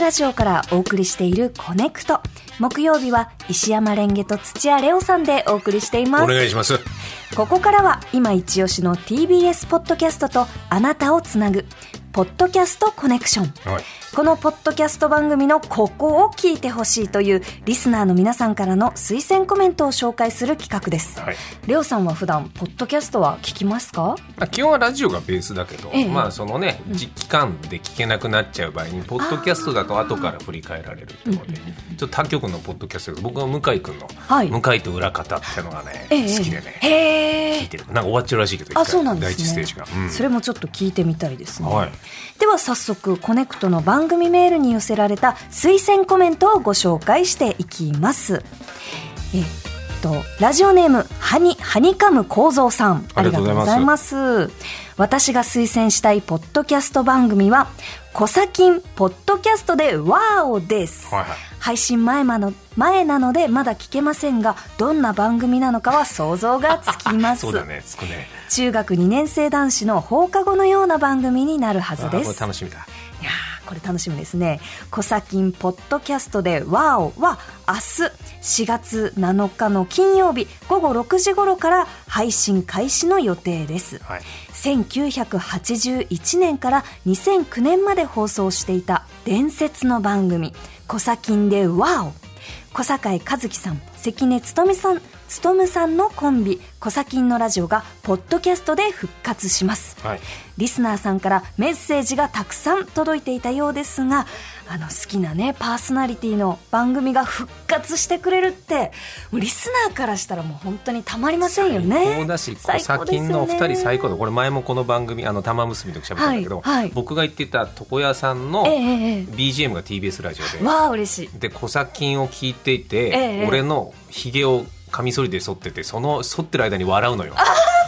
ラジオからお送りしているコネクト。木曜日は石山レンゲと土屋レオさんでお送りしています。お願いします。ここからは今一押しの TBS ポッドキャストとあなたをつなぐ、ポッドキャストコネクション。はい。このポッドキャスト番組のここを聞いてほしいというリスナーの皆さんからの推薦コメントを紹介する企画です。はい。レオさんは普段ポッドキャストは聞きますか？まあ基本はラジオがベースだけど、ええまあそのね、実期間で聞けなくなっちゃう場合に、ポッドキャストだと後から振り返られるってことで、ちょっと他局のポッドキャストで僕は向井君の、はい向井と裏方ってのがね、ええ好きでね、聞いてる。なんか終わっちゃうらしいけど、あ、そうなんですね。第一ステージが。うんそれもちょっと聞いてみたいですね。はい。では早速、コネクトの番組メールに寄せられた推薦コメントをご紹介していきます。えっと、ラジオネーム、ハニ、ハニカム構造さん。ありがとうございます。私が推薦したいポッドキャスト番組は、コサキンポッドキャストでワーオです。はいはい。配信前まの前なのでまだ聞けませんがどんな番組なのかは想像がつきます そうだね、つくね。中学2年生男子の放課後のような番組になるはずです楽しみだ。いやーこれ楽しみですね「コサキンポッドキャストでワーオ」は明日4月7日の金曜日午後6時頃から配信開始の予定です。はい。1981年から2009年まで放送していた伝説の番組「コサキンでワオ」小坂井和樹さん関根勤さん勤さんのコンビ「コサキンのラジオ」がポッドキャストで復活しますはい。リスナーさんからメッセージがたくさん届いていたようですがあの好きなねパーソナリティの番組が復活してくれるってもうリスナーからしたらもう本当にたまりませんよね。最高だし、コ最サ高ね。のお二人最高だ。これ前もこの番組、あの、玉結びの時喋ったんだけど、はいはい。僕が言ってた床屋さんの BGM が TBS ラジオで、わあ嬉しい。でコサキンを聞いていて、ええ俺のひげをカミソリで剃っててその剃ってる間に笑うのよ。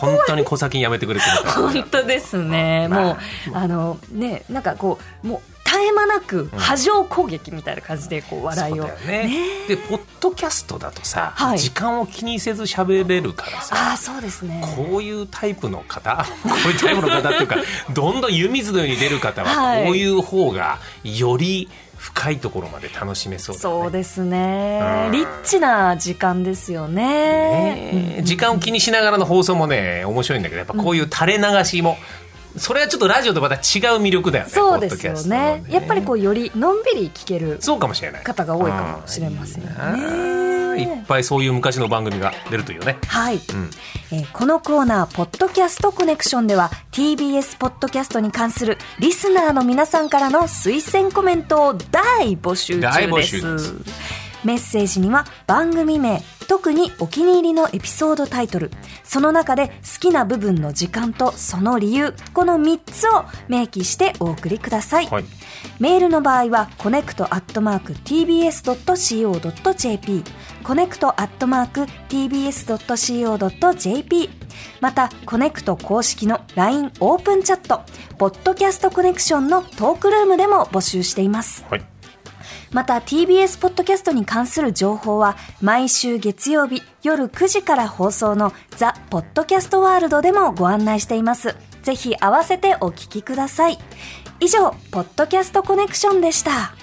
本当にコサキンやめてくれって本当ですね、まあもうあのねなんかこうもう間なく波状攻撃みたいな感じでこう笑いを、そうだよね。でポッドキャストだとさ、はい。時間を気にせず喋れるからさああそうですね。こういうタイプの方 こういうタイプの方っていうか どんどん湯水のように出る方ははい。こういう方がより深いところまで楽しめそうだね。そうですね。うん。リッチな時間ですよね。ね。え時間を気にしながらの放送もね面白いんだけどやっぱこういう垂れ流しも、それはちょっとラジオとまた違う魅力だよねそうですよポッドキャストのね。やっぱりこうよりのんびり聞けるそうかもしれない。方が多いかもしれませんよねうんいっぱいそういう昔の番組が出るというね。はい、うん。えーこのコーナー「ポッドキャストコネクション」では TBS ポッドキャストに関するリスナーの皆さんからの推薦コメントを大募集中です。集ですメッセージには番組名特にお気に入りのエピソードタイトルその中で好きな部分の時間とその理由この3つを明記してお送りください、はい。メールの場合は、コネクトアットマーク tbs.co.jp、コネクトアットマーク tbs.co.jp、また、コネクト公式の LINE オープンチャット、ポッドキャストコネクションのトークルームでも募集しています。はいまた TBS ポッドキャストに関する情報は毎週月曜日夜9時から放送のザ・ポッドキャストワールドでもご案内しています。ぜひ合わせてお聞きください。以上、ポッドキャストコネクションでした。